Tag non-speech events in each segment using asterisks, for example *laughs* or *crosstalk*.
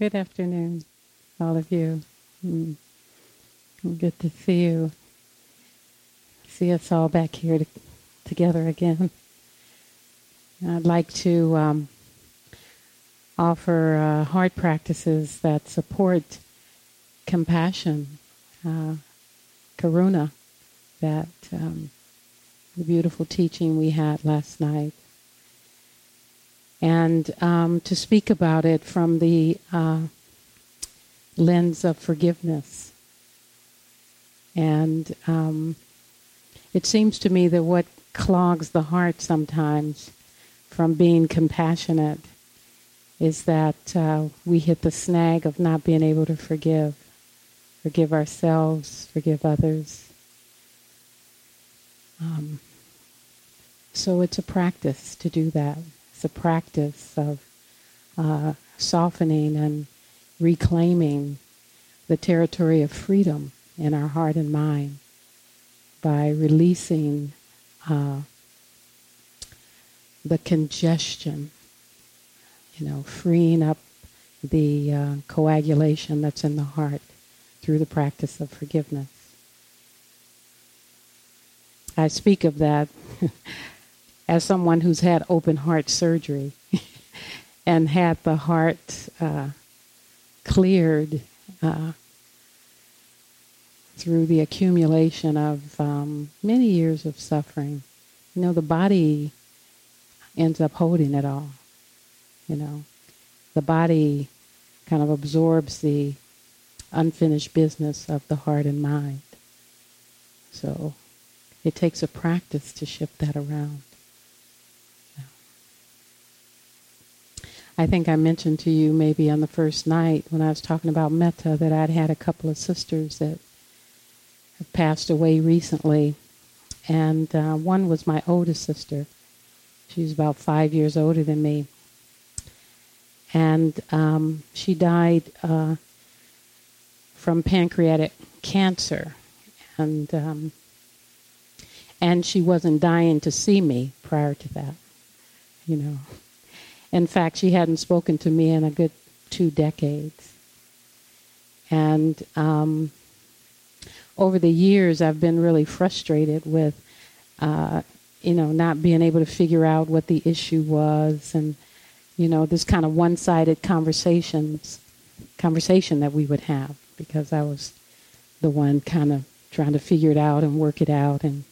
Good afternoon, all of you. Mm. Good to see you. See us all back here to, together again. I'd like to um, offer uh, heart practices that support compassion, uh, karuna, that um, the beautiful teaching we had last night and um, to speak about it from the uh, lens of forgiveness. And um, it seems to me that what clogs the heart sometimes from being compassionate is that uh, we hit the snag of not being able to forgive, forgive ourselves, forgive others. Um, so it's a practice to do that. A practice of uh, softening and reclaiming the territory of freedom in our heart and mind by releasing uh, the congestion, you know, freeing up the uh, coagulation that's in the heart through the practice of forgiveness. I speak of that *laughs* as someone who's had open heart surgery *laughs* and had the heart uh, cleared uh, through the accumulation of um, many years of suffering. You know, the body ends up holding it all. You know, the body kind of absorbs the unfinished business of the heart and mind. So it takes a practice to shift that around. I think I mentioned to you maybe on the first night when I was talking about metta that I'd had a couple of sisters that have passed away recently. And uh, one was my oldest sister. She's about five years older than me. And um, she died uh, from pancreatic cancer. And, um, and she wasn't dying to see me prior to that, you know. In fact, she hadn't spoken to me in a good two decades. And um, over the years, I've been really frustrated with, uh, you know, not being able to figure out what the issue was, and you know, this kind of one-sided conversations, conversation that we would have, because I was the one kind of trying to figure it out and work it out, and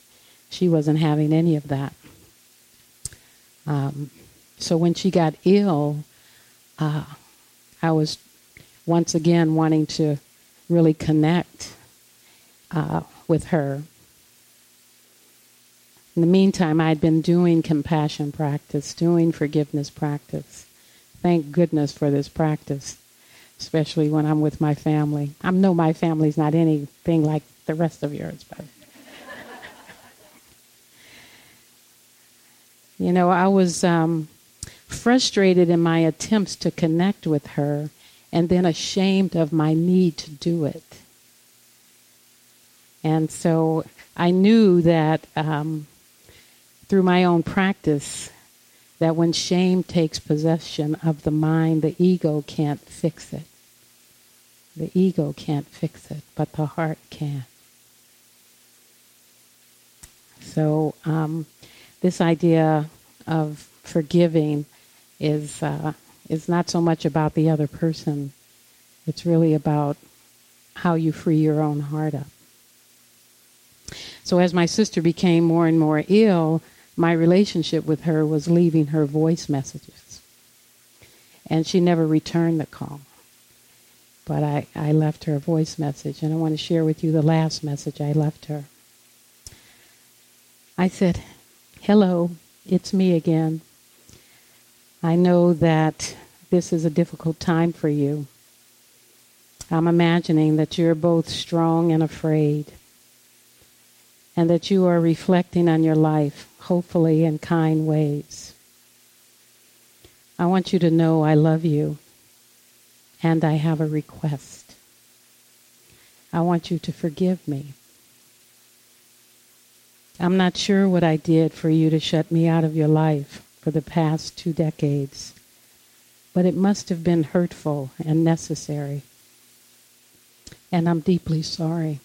she wasn't having any of that. Um, so when she got ill, uh, I was once again wanting to really connect uh, with her. In the meantime, I had been doing compassion practice, doing forgiveness practice. Thank goodness for this practice, especially when I'm with my family. I know my family's not anything like the rest of yours, but. *laughs* you know, I was um, frustrated in my attempts to connect with her, and then ashamed of my need to do it. And so I knew that um, through my own practice, that when shame takes possession of the mind, the ego can't fix it. The ego can't fix it, but the heart can. So, um, this idea of forgiving is uh, is not so much about the other person. It's really about how you free your own heart up. So as my sister became more and more ill, my relationship with her was leaving her voice messages. And she never returned the call. But I, I left her a voice message, and I want to share with you the last message I left her. I said, Hello, it's me again. I know that this is a difficult time for you. I'm imagining that you're both strong and afraid, and that you are reflecting on your life, hopefully in kind ways. I want you to know I love you, and I have a request. I want you to forgive me. I'm not sure what I did for you to shut me out of your life for the past two decades. but it must have been hurtful and necessary. And I'm deeply sorry.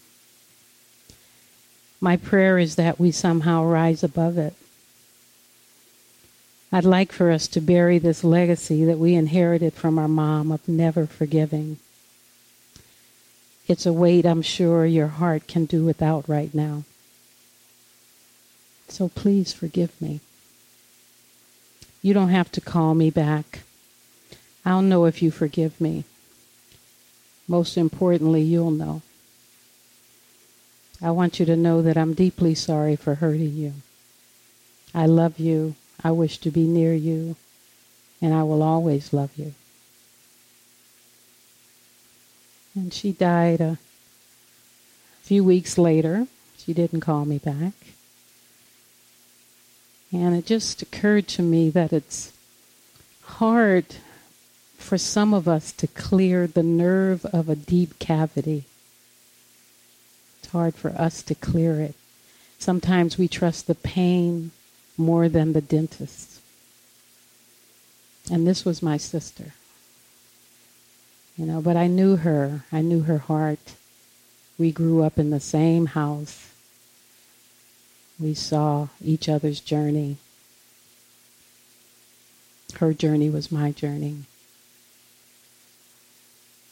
My prayer is that we somehow rise above it. I'd like for us to bury this legacy that we inherited from our mom of never forgiving. It's a weight I'm sure your heart can do without right now. So please forgive me. You don't have to call me back. I'll know if you forgive me. Most importantly, you'll know. I want you to know that I'm deeply sorry for hurting you. I love you. I wish to be near you. And I will always love you. And she died a few weeks later. She didn't call me back. And it just occurred to me that it's hard for some of us to clear the nerve of a deep cavity. It's hard for us to clear it. Sometimes we trust the pain more than the dentist. And this was my sister. You know, but I knew her. I knew her heart. We grew up in the same house. We saw each other's journey. Her journey was my journey.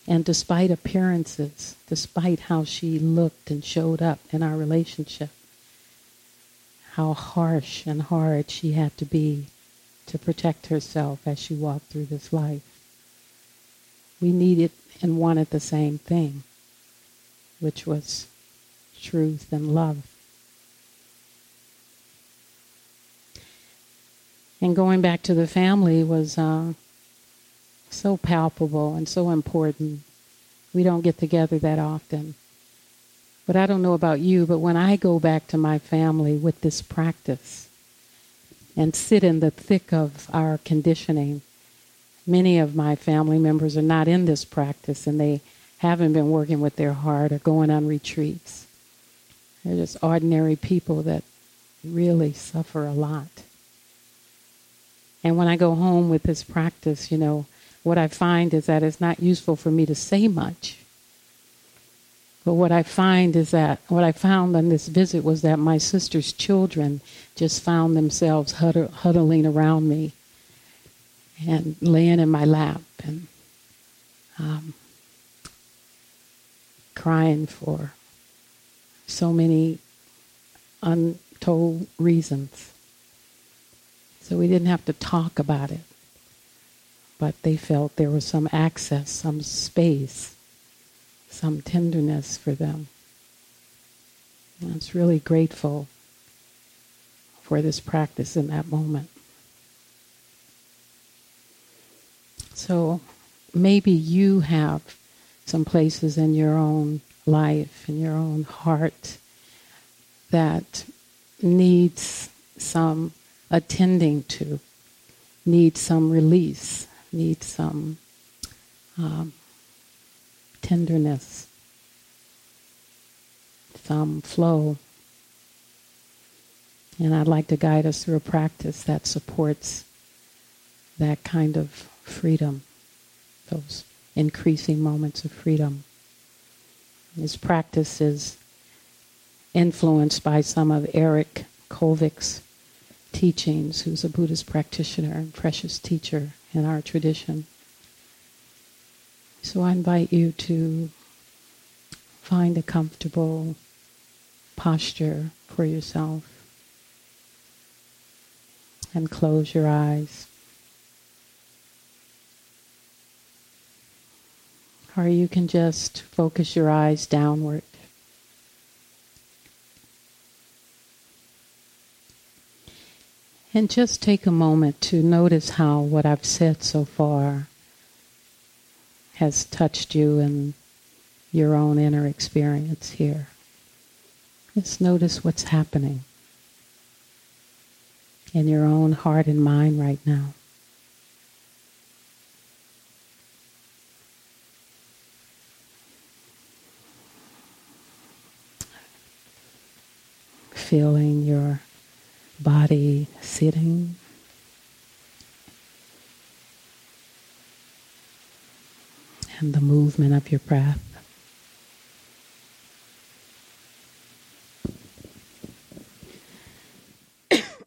And despite appearances, despite how she looked and showed up in our relationship, how harsh and hard she had to be to protect herself as she walked through this life. We needed and wanted the same thing, which was truth and love. And going back to the family was uh, so palpable and so important. We don't get together that often. But I don't know about you, but when I go back to my family with this practice and sit in the thick of our conditioning, many of my family members are not in this practice and they haven't been working with their heart or going on retreats. They're just ordinary people that really suffer a lot. And when I go home with this practice, you know, what I find is that it's not useful for me to say much. But what I find is that, what I found on this visit was that my sister's children just found themselves huddling around me and laying in my lap and um, crying for so many untold reasons. So we didn't have to talk about it. But they felt there was some access, some space, some tenderness for them. And I was really grateful for this practice in that moment. So maybe you have some places in your own life, in your own heart, that needs some attending to, need some release, need some um, tenderness, some flow. And I'd like to guide us through a practice that supports that kind of freedom, those increasing moments of freedom. This practice is influenced by some of Eric Kolvig's teachings, who's a Buddhist practitioner and precious teacher in our tradition. So I invite you to find a comfortable posture for yourself and close your eyes. Or you can just focus your eyes downward. And just take a moment to notice how what I've said so far has touched you and your own inner experience here. Just notice what's happening in your own heart and mind right now. Feeling your body sitting. and the movement of your breath. *coughs*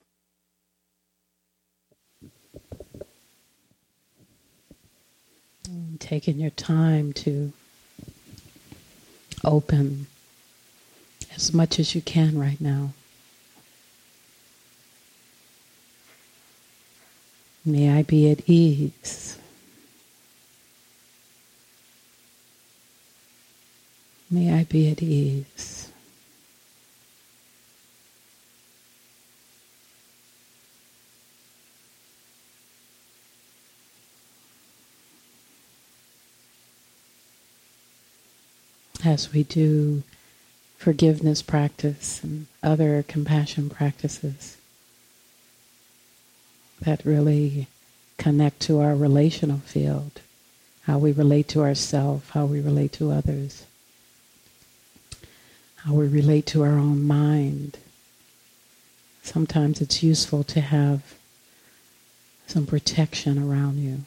taking your time to open as much as you can right now. May I be at ease. May I be at ease. As we do forgiveness practice and other compassion practices that really connect to our relational field, how we relate to ourselves, how we relate to others, how we relate to our own mind. Sometimes it's useful to have some protection around you.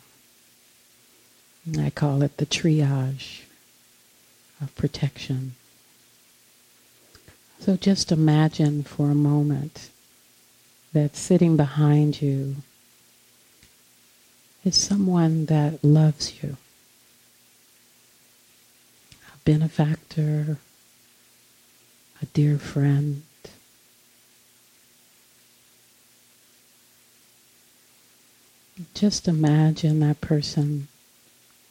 I call it the triage of protection. So just imagine for a moment that sitting behind you is someone that loves you, a benefactor, a dear friend. Just imagine that person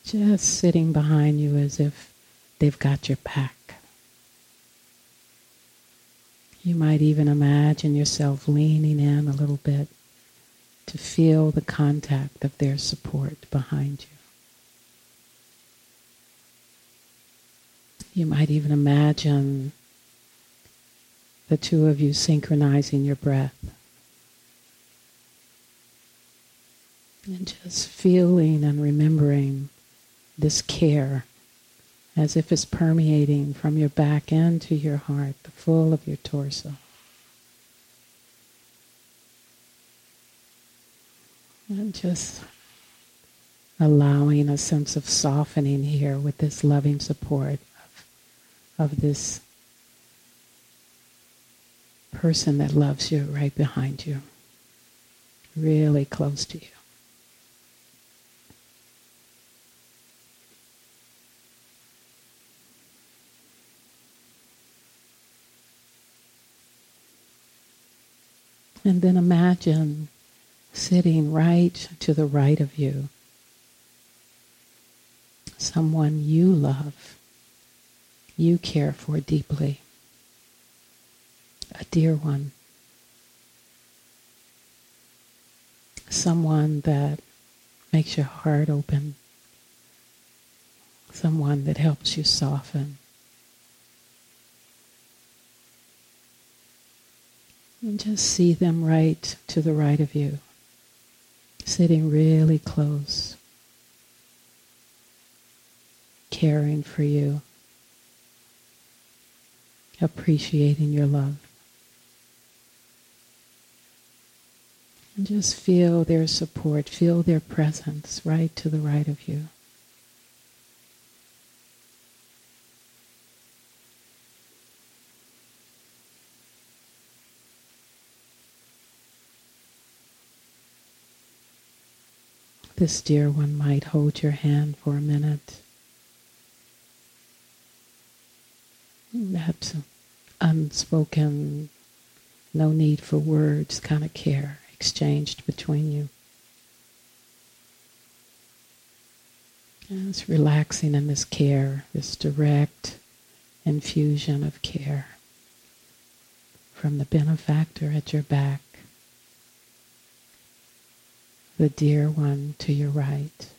just sitting behind you as if they've got your back. You might even imagine yourself leaning in a little bit to feel the contact of their support behind you. You might even imagine the two of you synchronizing your breath. And just feeling and remembering this care as if it's permeating from your back end to your heart, the full of your torso. And just allowing a sense of softening here with this loving support of, of this person that loves you right behind you, really close to you. And then imagine sitting right to the right of you. Someone you love, you care for deeply, a dear one, someone that makes your heart open, someone that helps you soften. And just see them right to the right of you, sitting really close, caring for you, appreciating your love. And just feel their support, feel their presence right to the right of you. This dear one might hold your hand for a minute. That unspoken, no need for words kind of care exchanged between you. And it's relaxing in this care, this direct infusion of care from the benefactor at your back the dear one to your right.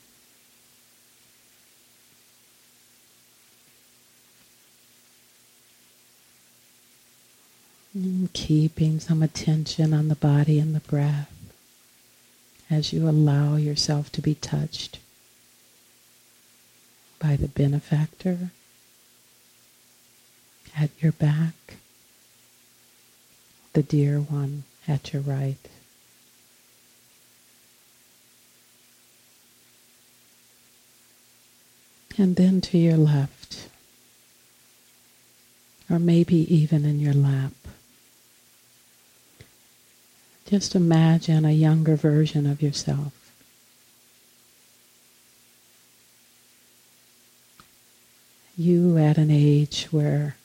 And keeping some attention on the body and the breath as you allow yourself to be touched by the benefactor at your back, the dear one at your right. And then to your left, or maybe even in your lap. Just imagine a younger version of yourself. You at an age where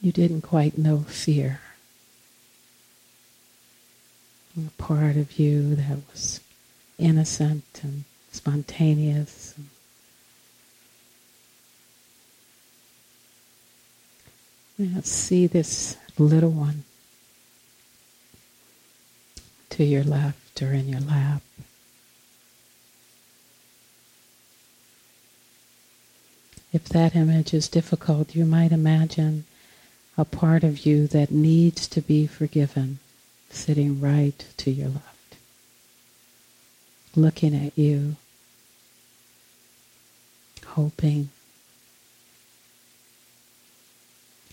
you didn't quite know fear. A part of you that was innocent and spontaneous. Now see this little one to your left or in your lap. If that image is difficult, you might imagine a part of you that needs to be forgiven sitting right to your left, looking at you, hoping,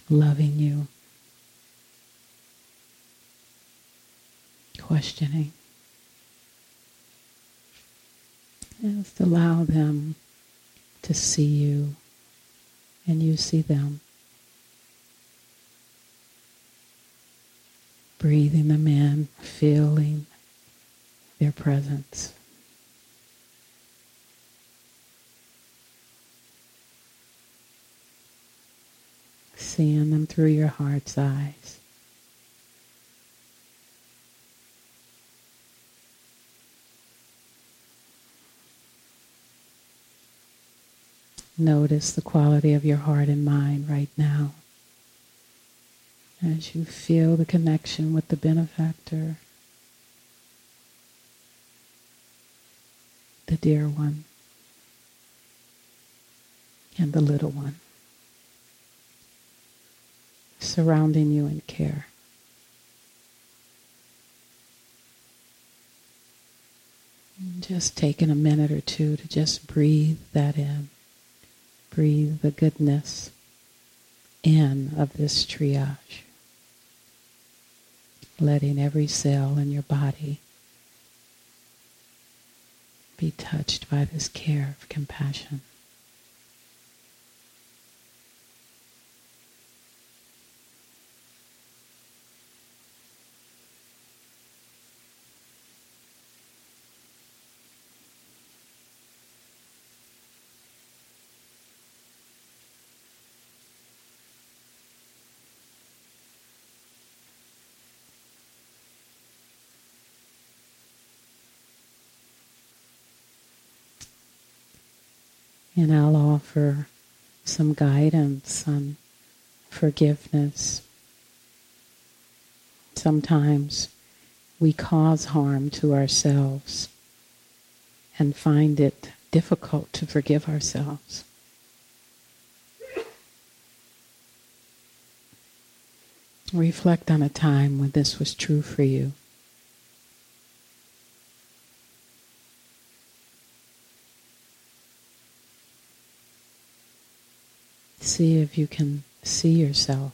loving you, questioning. Just allow them to see you and you see them. breathing them in, feeling their presence. Seeing them through your heart's eyes. Notice the quality of your heart and mind right now as you feel the connection with the benefactor, the dear one, and the little one surrounding you in care. Just taking a minute or two to just breathe that in. Breathe the goodness in of this triage letting every cell in your body be touched by this care of compassion. And I'll offer some guidance on forgiveness. Sometimes we cause harm to ourselves and find it difficult to forgive ourselves. Reflect on a time when this was true for you. See if you can see yourself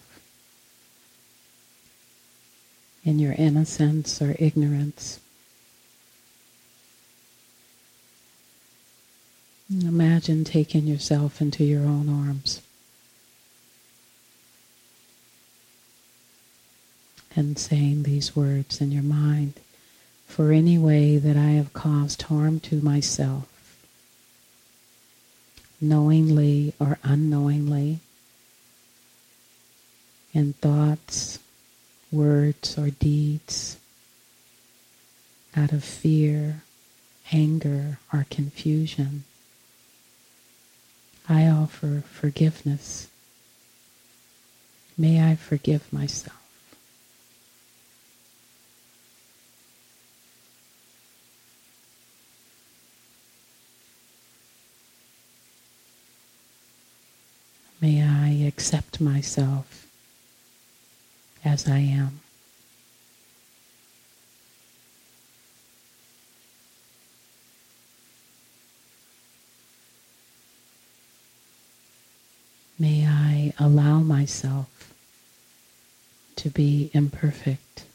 in your innocence or ignorance. Imagine taking yourself into your own arms and saying these words in your mind For any way that I have caused harm to myself, knowingly or unknowingly, in thoughts, words, or deeds, out of fear, anger, or confusion. I offer forgiveness. May I forgive myself. Accept myself as I am. May I allow myself to be imperfect.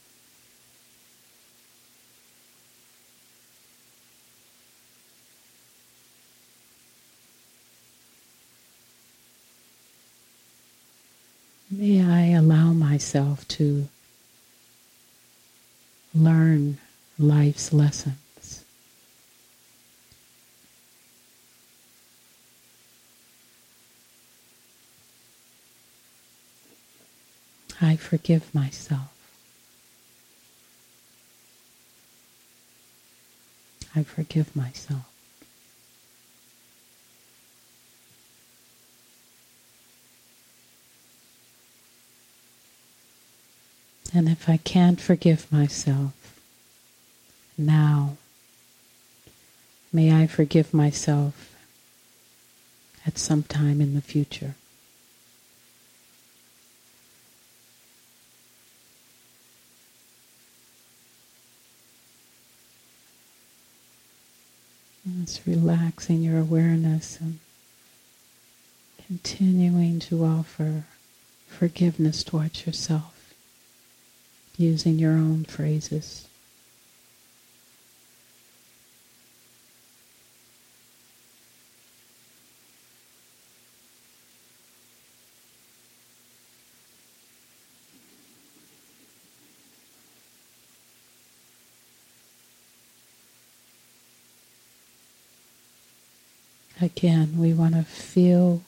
May I allow myself to learn life's lessons. I forgive myself. I forgive myself. And if I can't forgive myself now, may I forgive myself at some time in the future. Just relaxing your awareness and continuing to offer forgiveness towards yourself using your own phrases. Again, we want to feel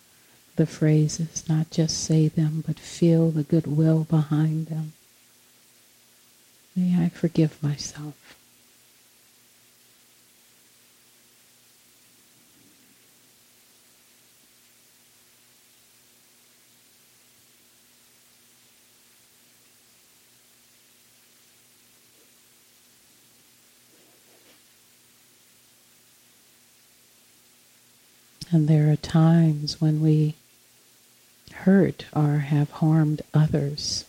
the phrases, not just say them, but feel the goodwill behind them. May I forgive myself. And there are times when we hurt or have harmed others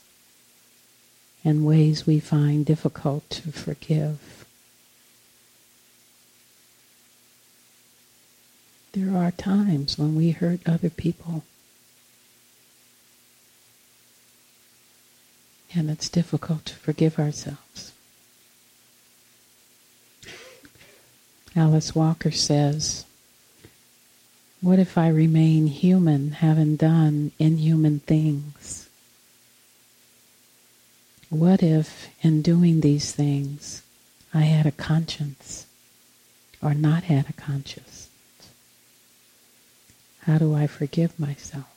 and ways we find difficult to forgive. There are times when we hurt other people. And it's difficult to forgive ourselves. Alice Walker says, What if I remain human, having done inhuman things? What if, in doing these things, I had a conscience or not had a conscience? How do I forgive myself?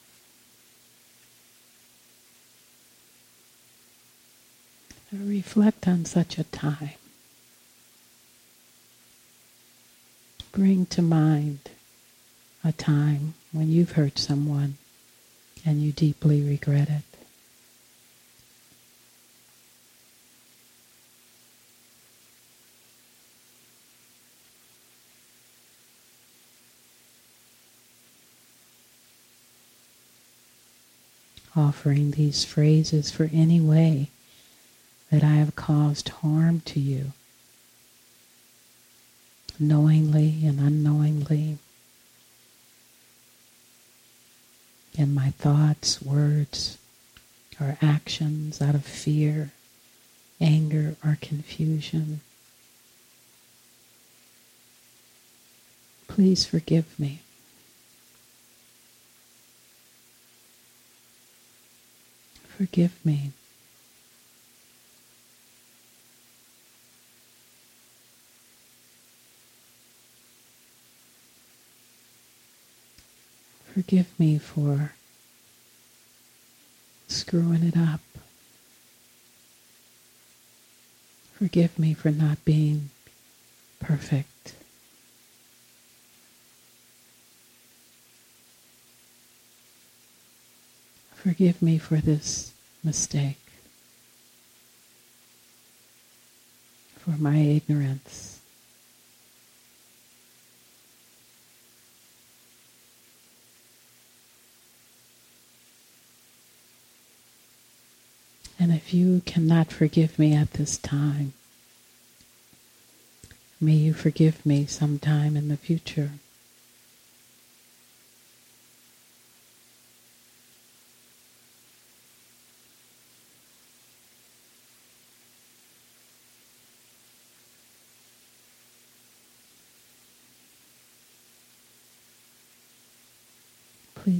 I Reflect on such a time. Bring to mind a time when you've hurt someone and you deeply regret it. Offering these phrases for any way that I have caused harm to you, knowingly and unknowingly, in my thoughts, words, or actions out of fear, anger, or confusion. Please forgive me. Forgive me. Forgive me for screwing it up. Forgive me for not being perfect. Forgive me for this mistake, for my ignorance. And if you cannot forgive me at this time, may you forgive me sometime in the future.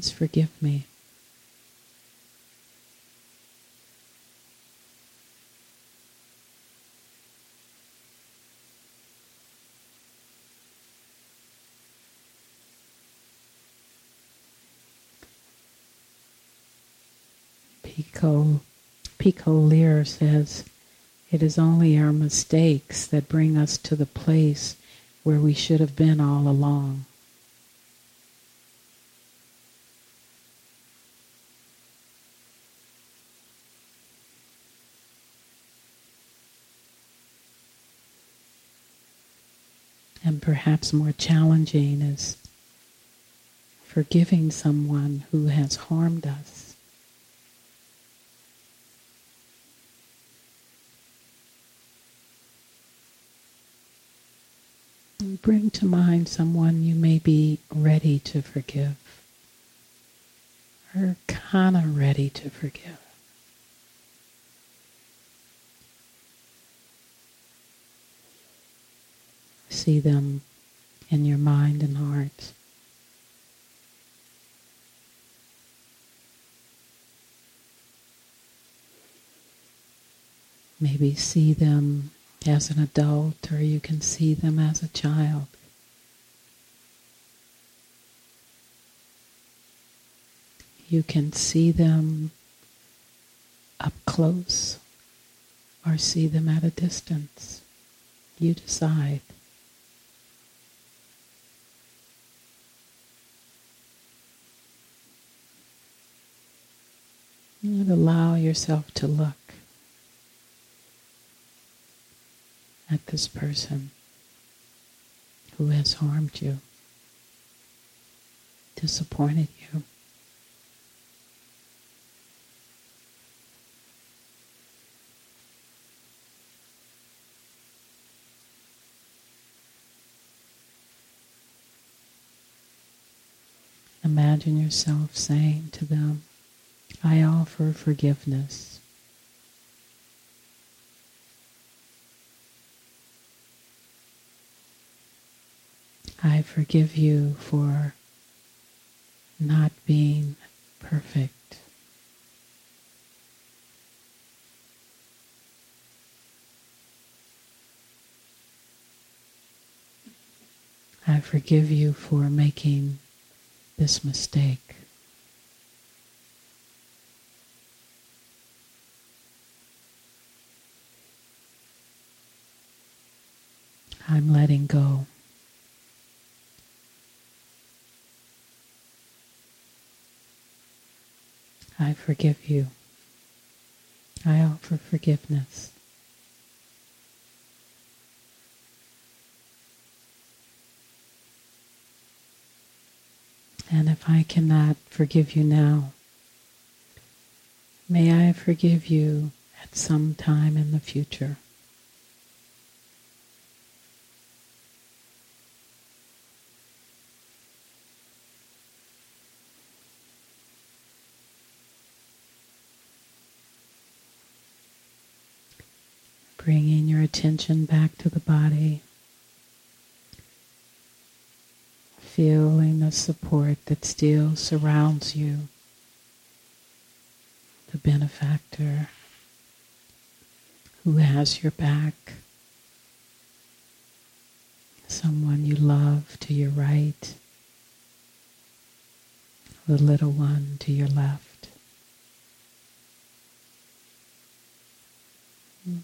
please forgive me. Pico, Pico Iyer says, It is only our mistakes that bring us to the place where we should have been all along. Perhaps more challenging is forgiving someone who has harmed us. bring to mind someone you may be ready to forgive or kind of ready to forgive. See them in your mind and heart. Maybe see them as an adult or you can see them as a child. You can see them up close or see them at a distance. You decide. And allow yourself to look. at this person who has harmed you, disappointed you. Imagine yourself saying to them, I offer forgiveness. I forgive you for not being perfect. I forgive you for making this mistake. I'm letting go. I forgive you. I offer forgiveness. And if I cannot forgive you now, may I forgive you at some time in the future. Attention back to the body. Feeling the support that still surrounds you. The benefactor who has your back. Someone you love to your right. The little one to your left.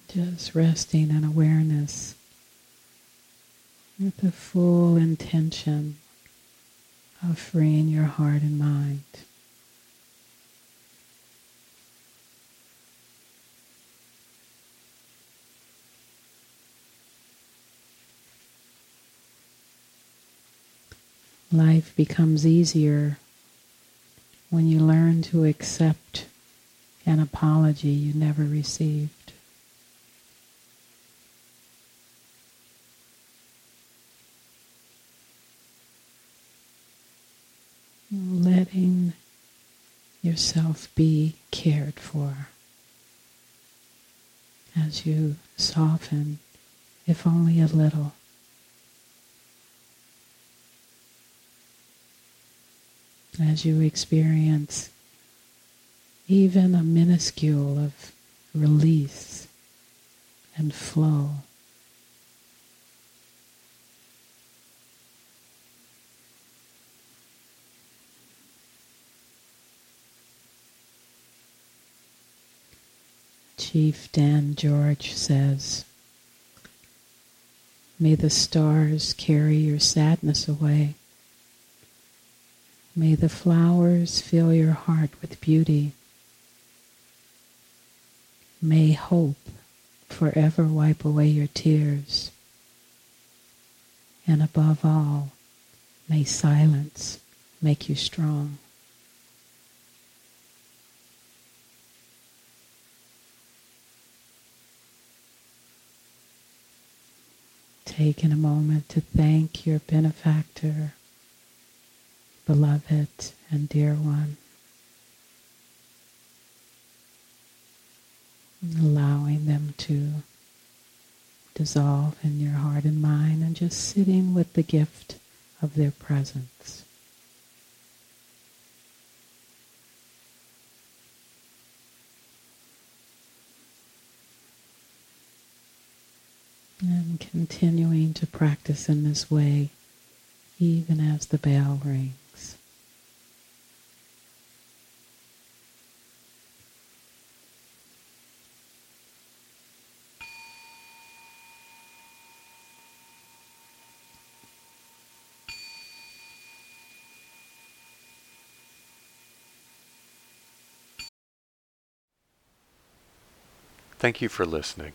Just resting in awareness with the full intention of freeing your heart and mind. Life becomes easier when you learn to accept an apology you never received. Letting yourself be cared for as you soften, if only a little. As you experience even a minuscule of release and flow. Chief Dan George says, May the stars carry your sadness away. May the flowers fill your heart with beauty. May hope forever wipe away your tears. And above all, may silence make you strong. Taking a moment to thank your benefactor, beloved and dear one. allowing them to dissolve in your heart and mind and just sitting with the gift of their presence. Continuing to practice in this way even as the bell rings. Thank you for listening.